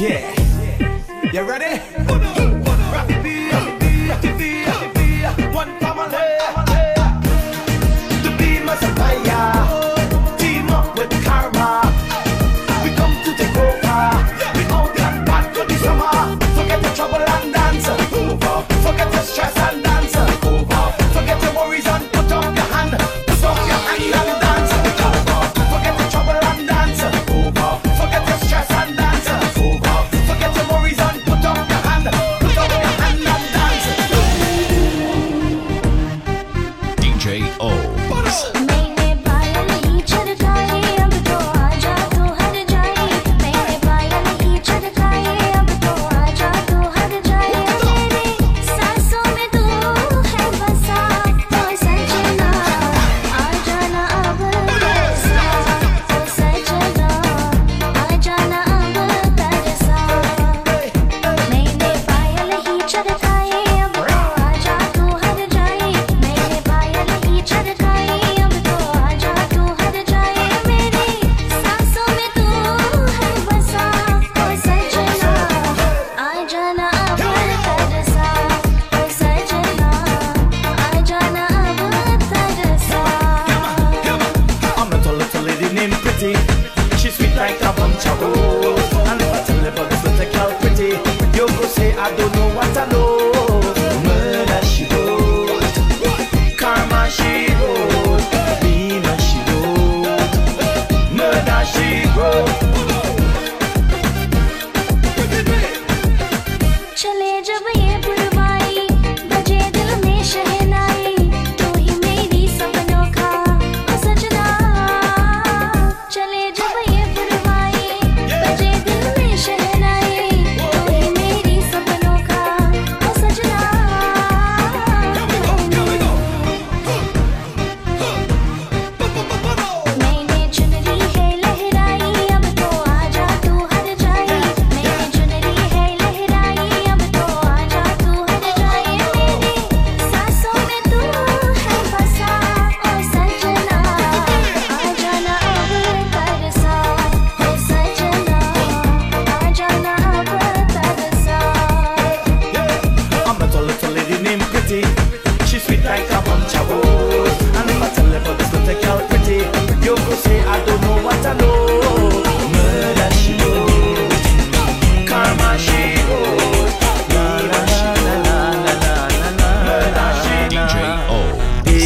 yeah. You ready?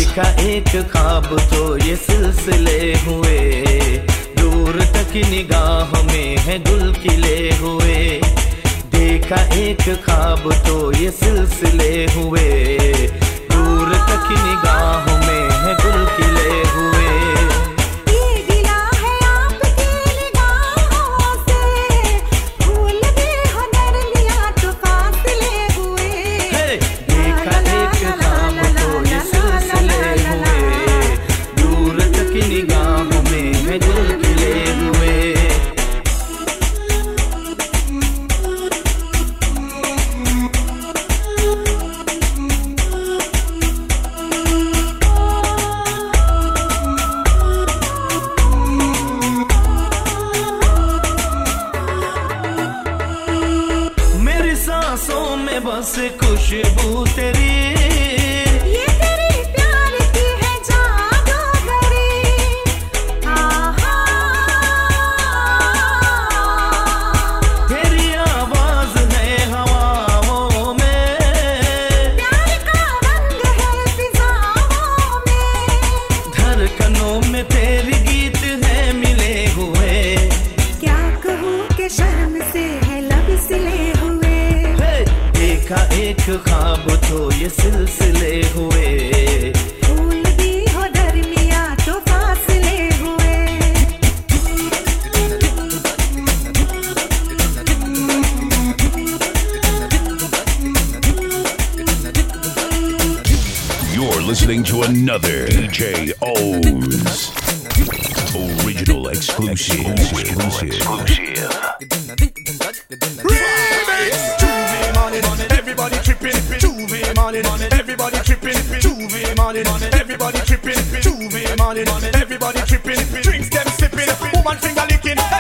देखा एक खाब तो ये सिलसिले हुए। दूर तक निगाह में है गुल किले हुए। देखा एक खाब तो ये सिलसिले हुए। दूर तक निगाह था एक ख्वाब तो ये सिलसिले हुए You're listening to another DJ O's original exclusive. exclusive. exclusive. everybody tripping. J'ouvert morning, everybody tripping. J'ouvert morning, everybody tripping. Drinks them sipping, woman finger licking.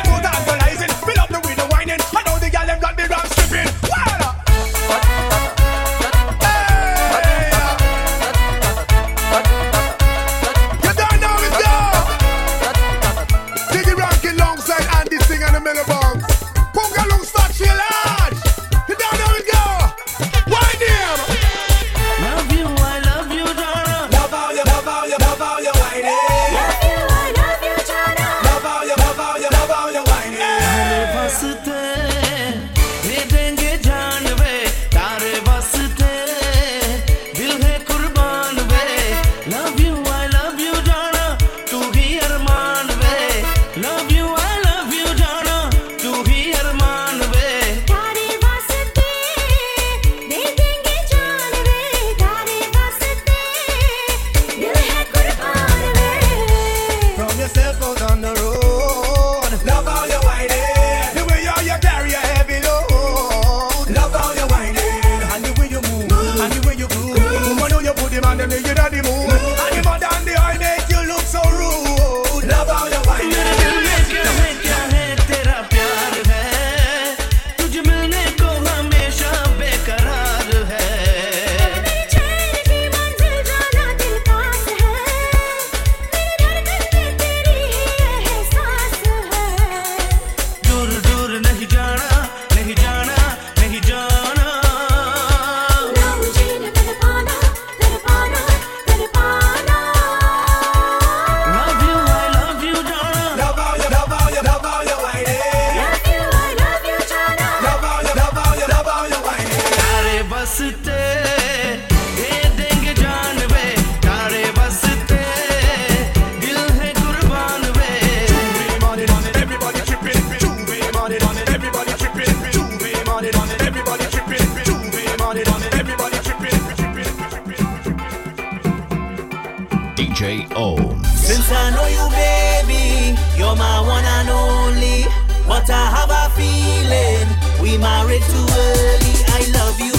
my one and only, but I have a feeling we married too early. I love you.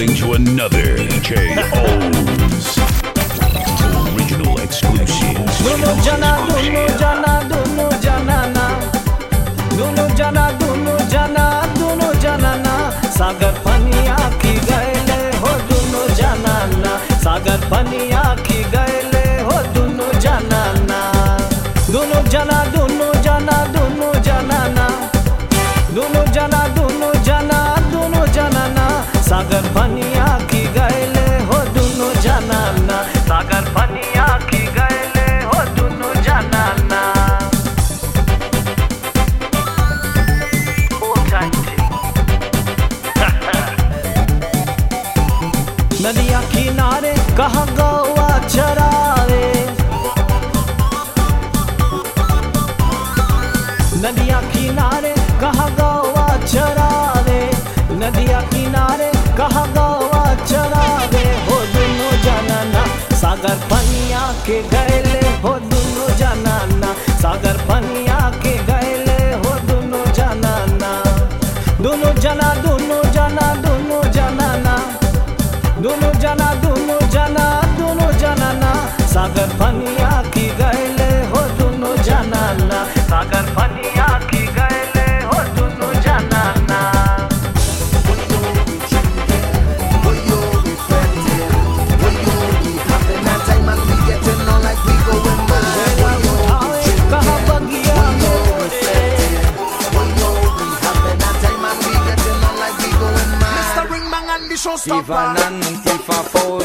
listening to another DJ O's original exclusives. आके गए हो दोनों जनाना। सागर पानी आके गए हो दोनों जनाना। दोनों जना दोनों जना, दोनों जनाना। दोनों जना दोनों जना, दोनों जनाना। सागर पानी आके गए ivananny ty fafao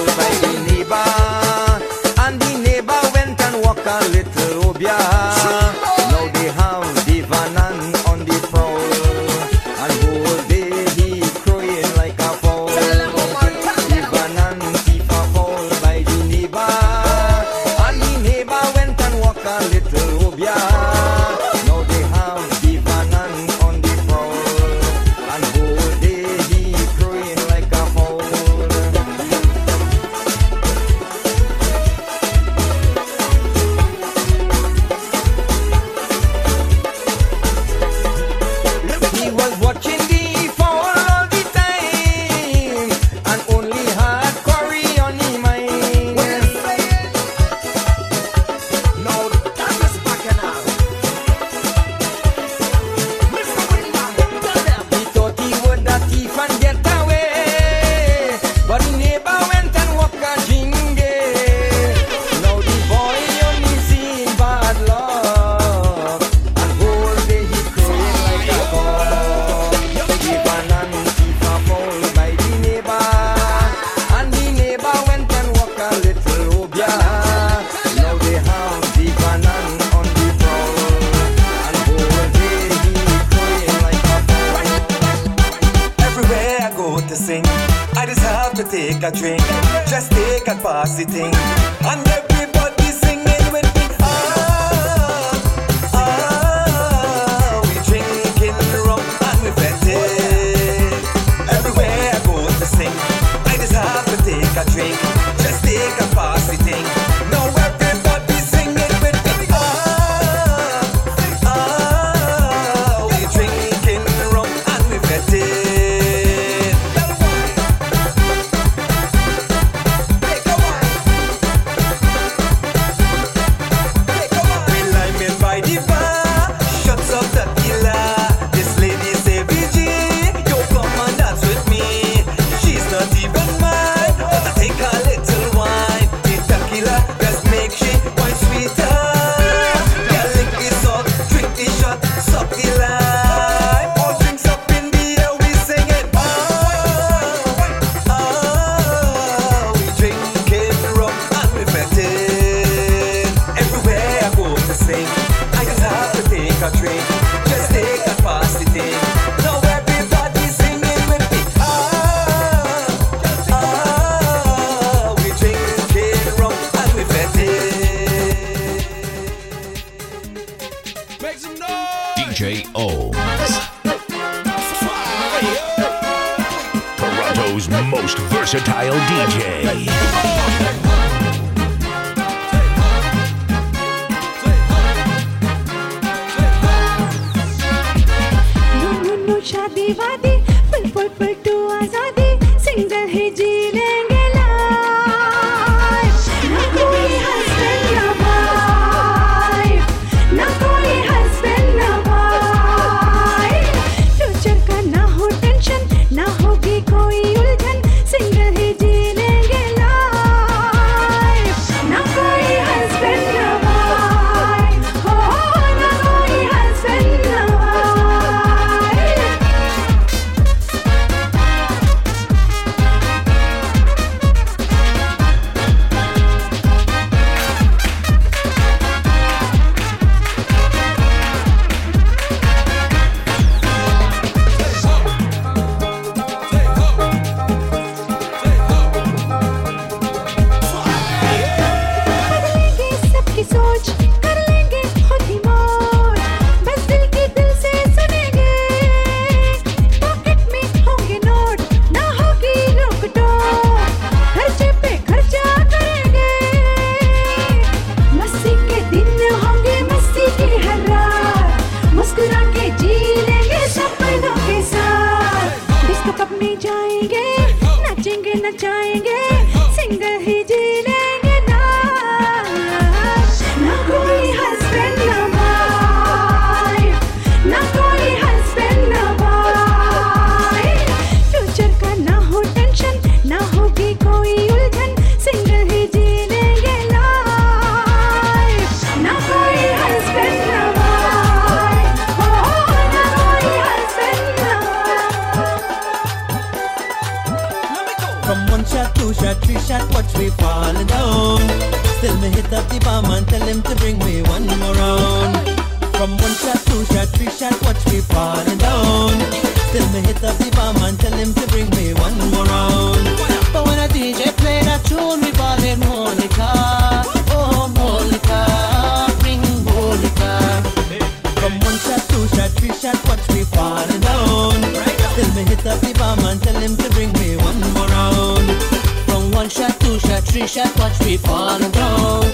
and tell him to bring me one more round. From one shot, two shot, three shot, watch me fall on the ground.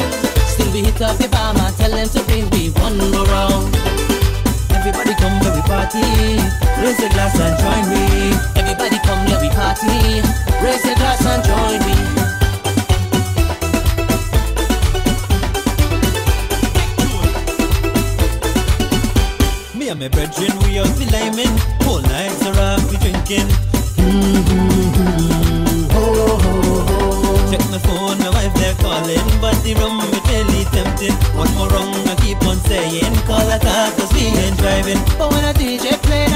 Still we hit up the bomb and tell him to bring me one more round. Everybody come, let we party. Raise a glass and join me. Everybody come, let we party. Raise a glass and join me. Me and my brethren, we out the liming. Whole nights are off, we drinking. playing, cause I can't cause we ain't driving. But when a DJ plays.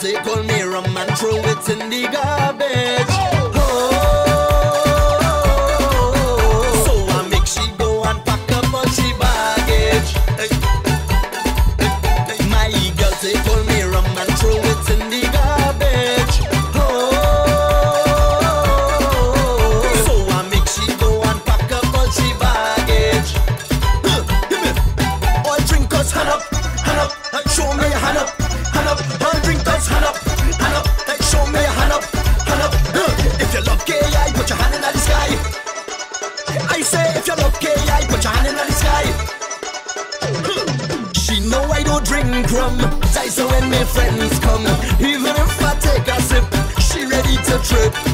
take all me rum and throw it in the garbage. trip.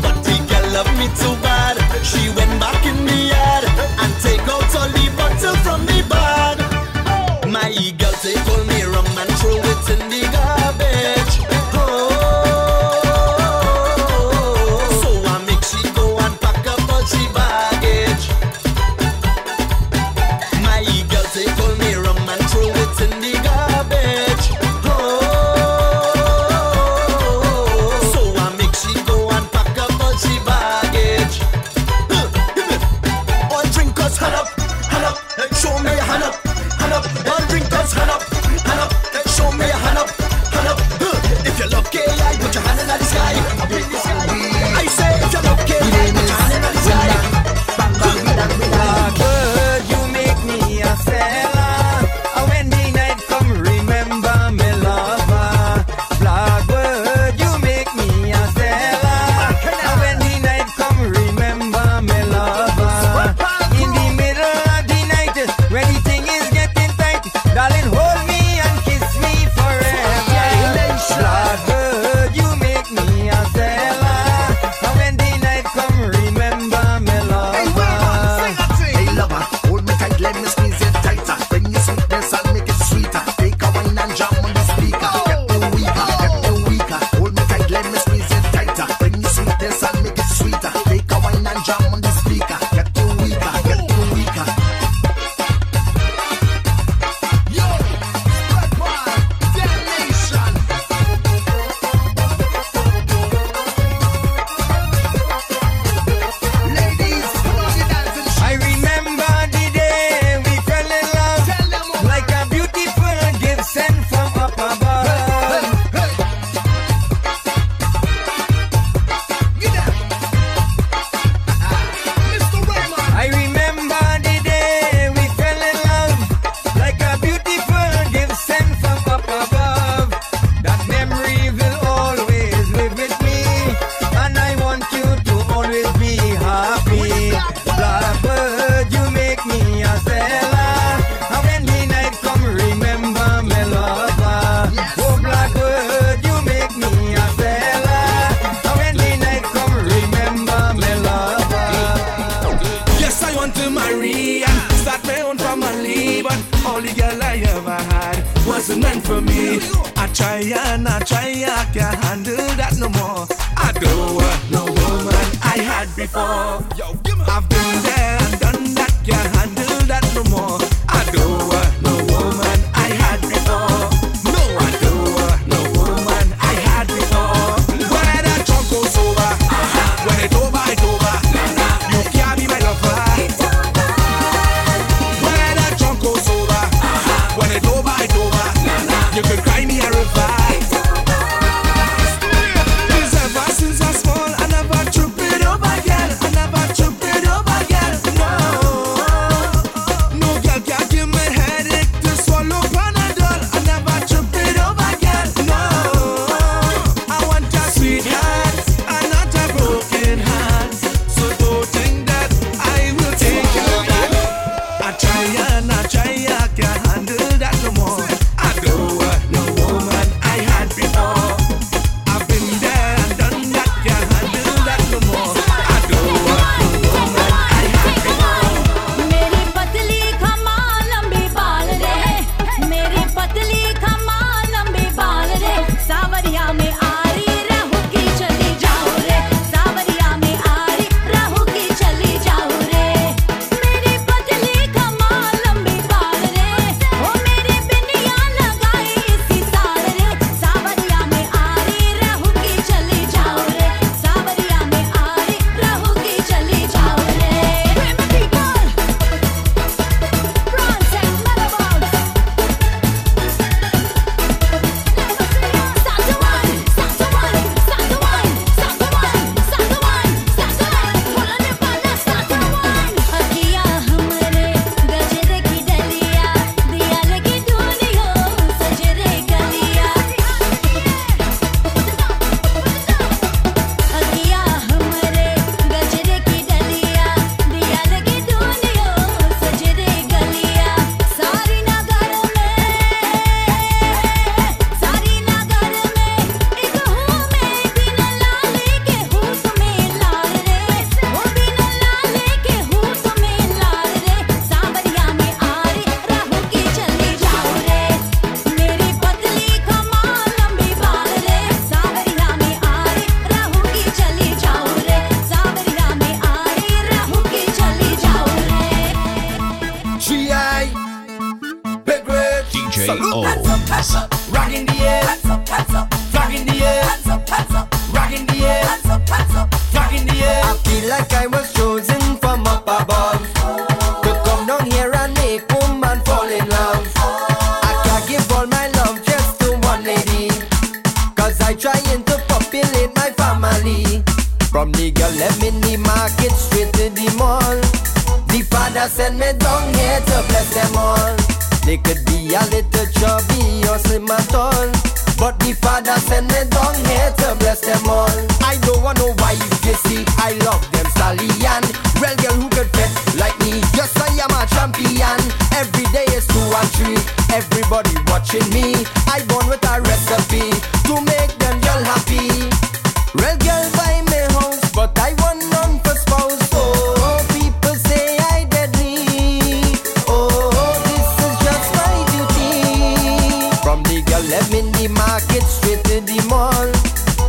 pocket straight to the mall.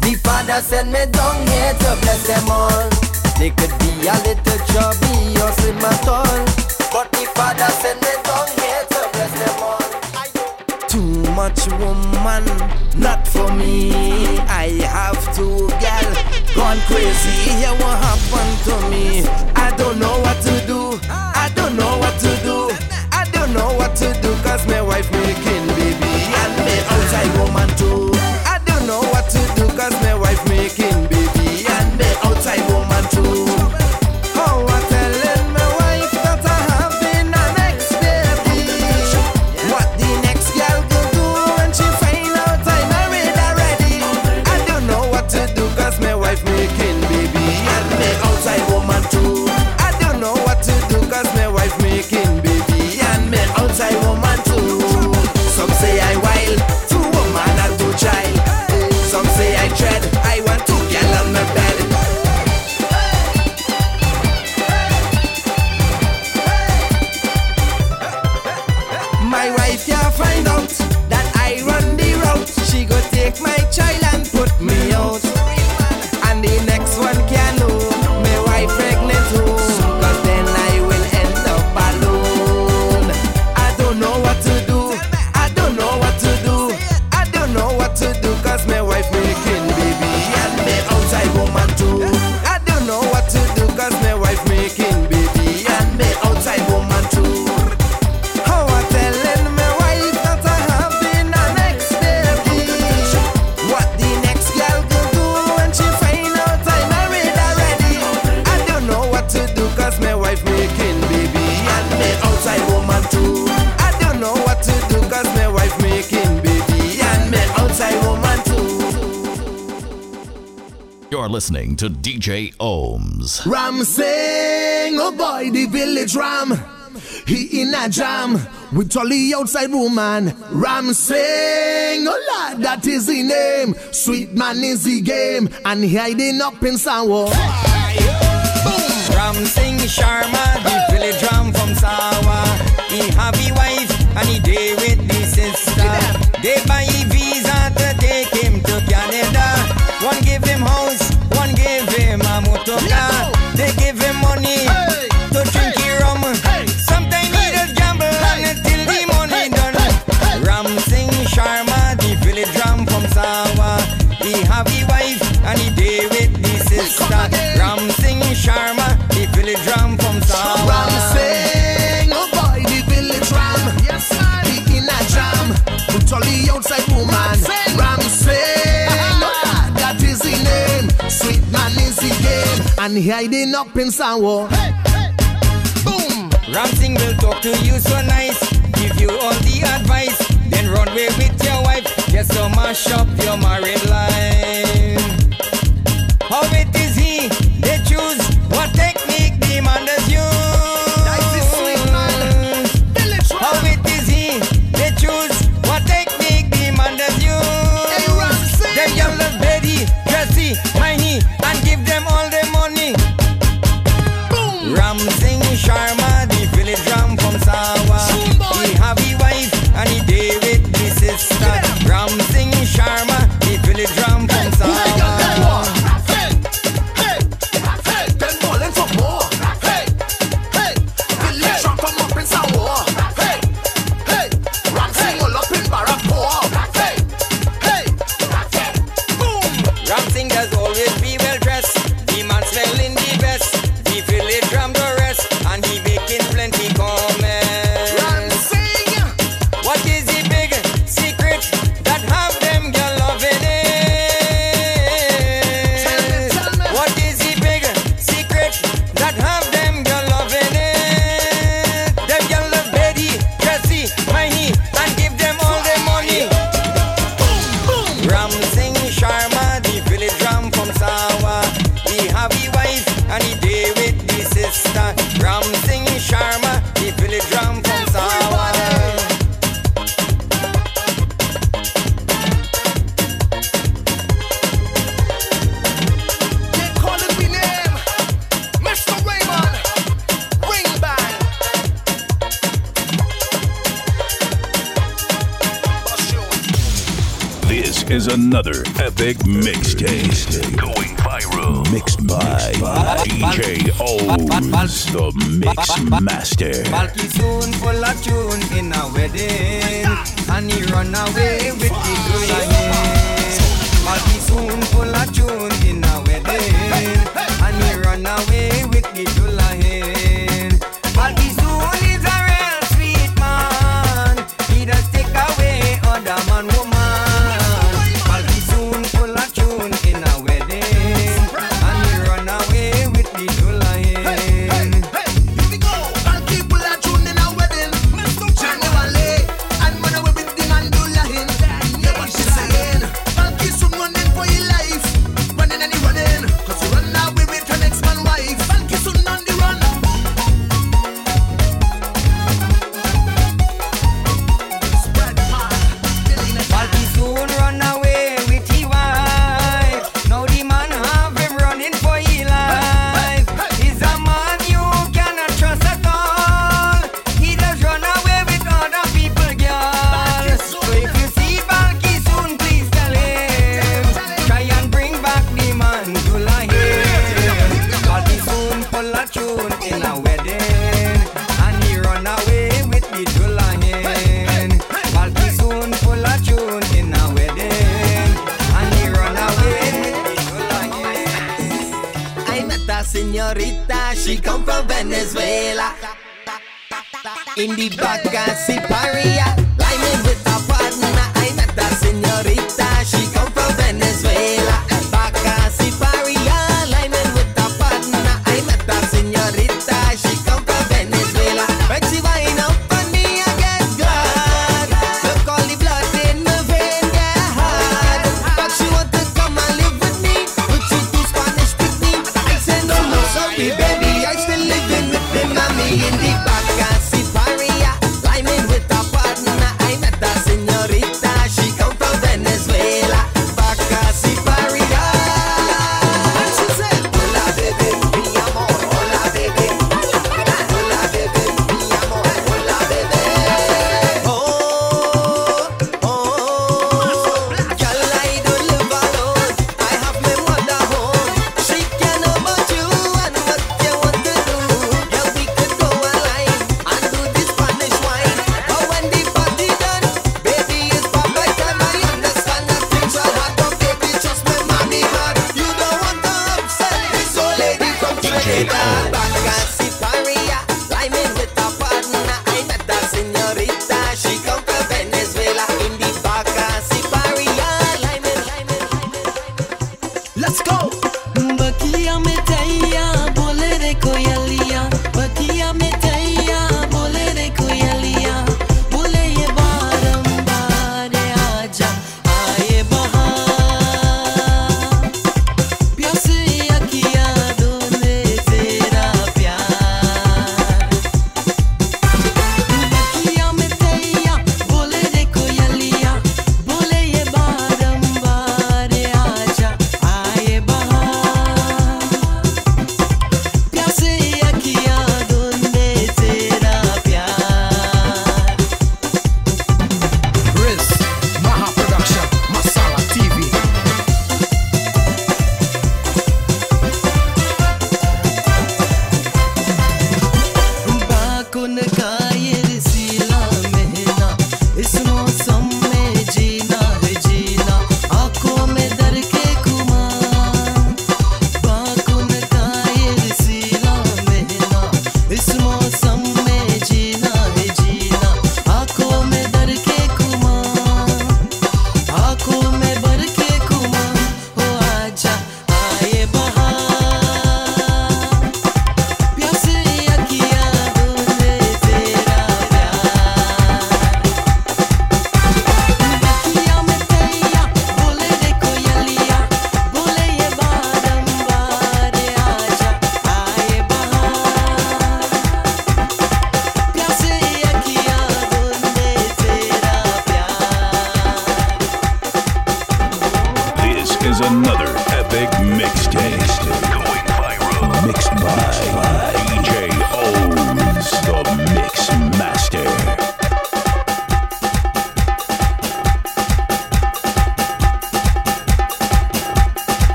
The father sent me down here to bless them all. They could be a little chubby or slim at all, but the father sent me down here to bless them all. Too much woman, not for me. I have two girls, gone crazy. Here what happened to me? I don't know what to do. I don't know what to do. I don't know what to do, cause my wife me 都在我满足。listening to DJ OhMz. Ram sing, oh boy, the village ram. He in a jam with Tolly outside woman. Ram sing, oh lad, that is the name. Sweet man is the game, and hiding up in Sawa. Ram sing Sharma, the village ram from Sawa. He have wife and he day charm, the village drum from Sam. Ram sing, oh boy, the village drum. Yes, man. The inner drum. Put all the outside woman. Sing. Ram sing, oh ah. that is the name. Sweet man is the game. And hiding up in Sanwo. Hey, hey, boom. Ram sing will talk to you so nice. Give you all the advice. Then run away with your wife. Yes, so mash up your married life. How it the Mix Master. Balky soon full of tune in a wedding, and he run away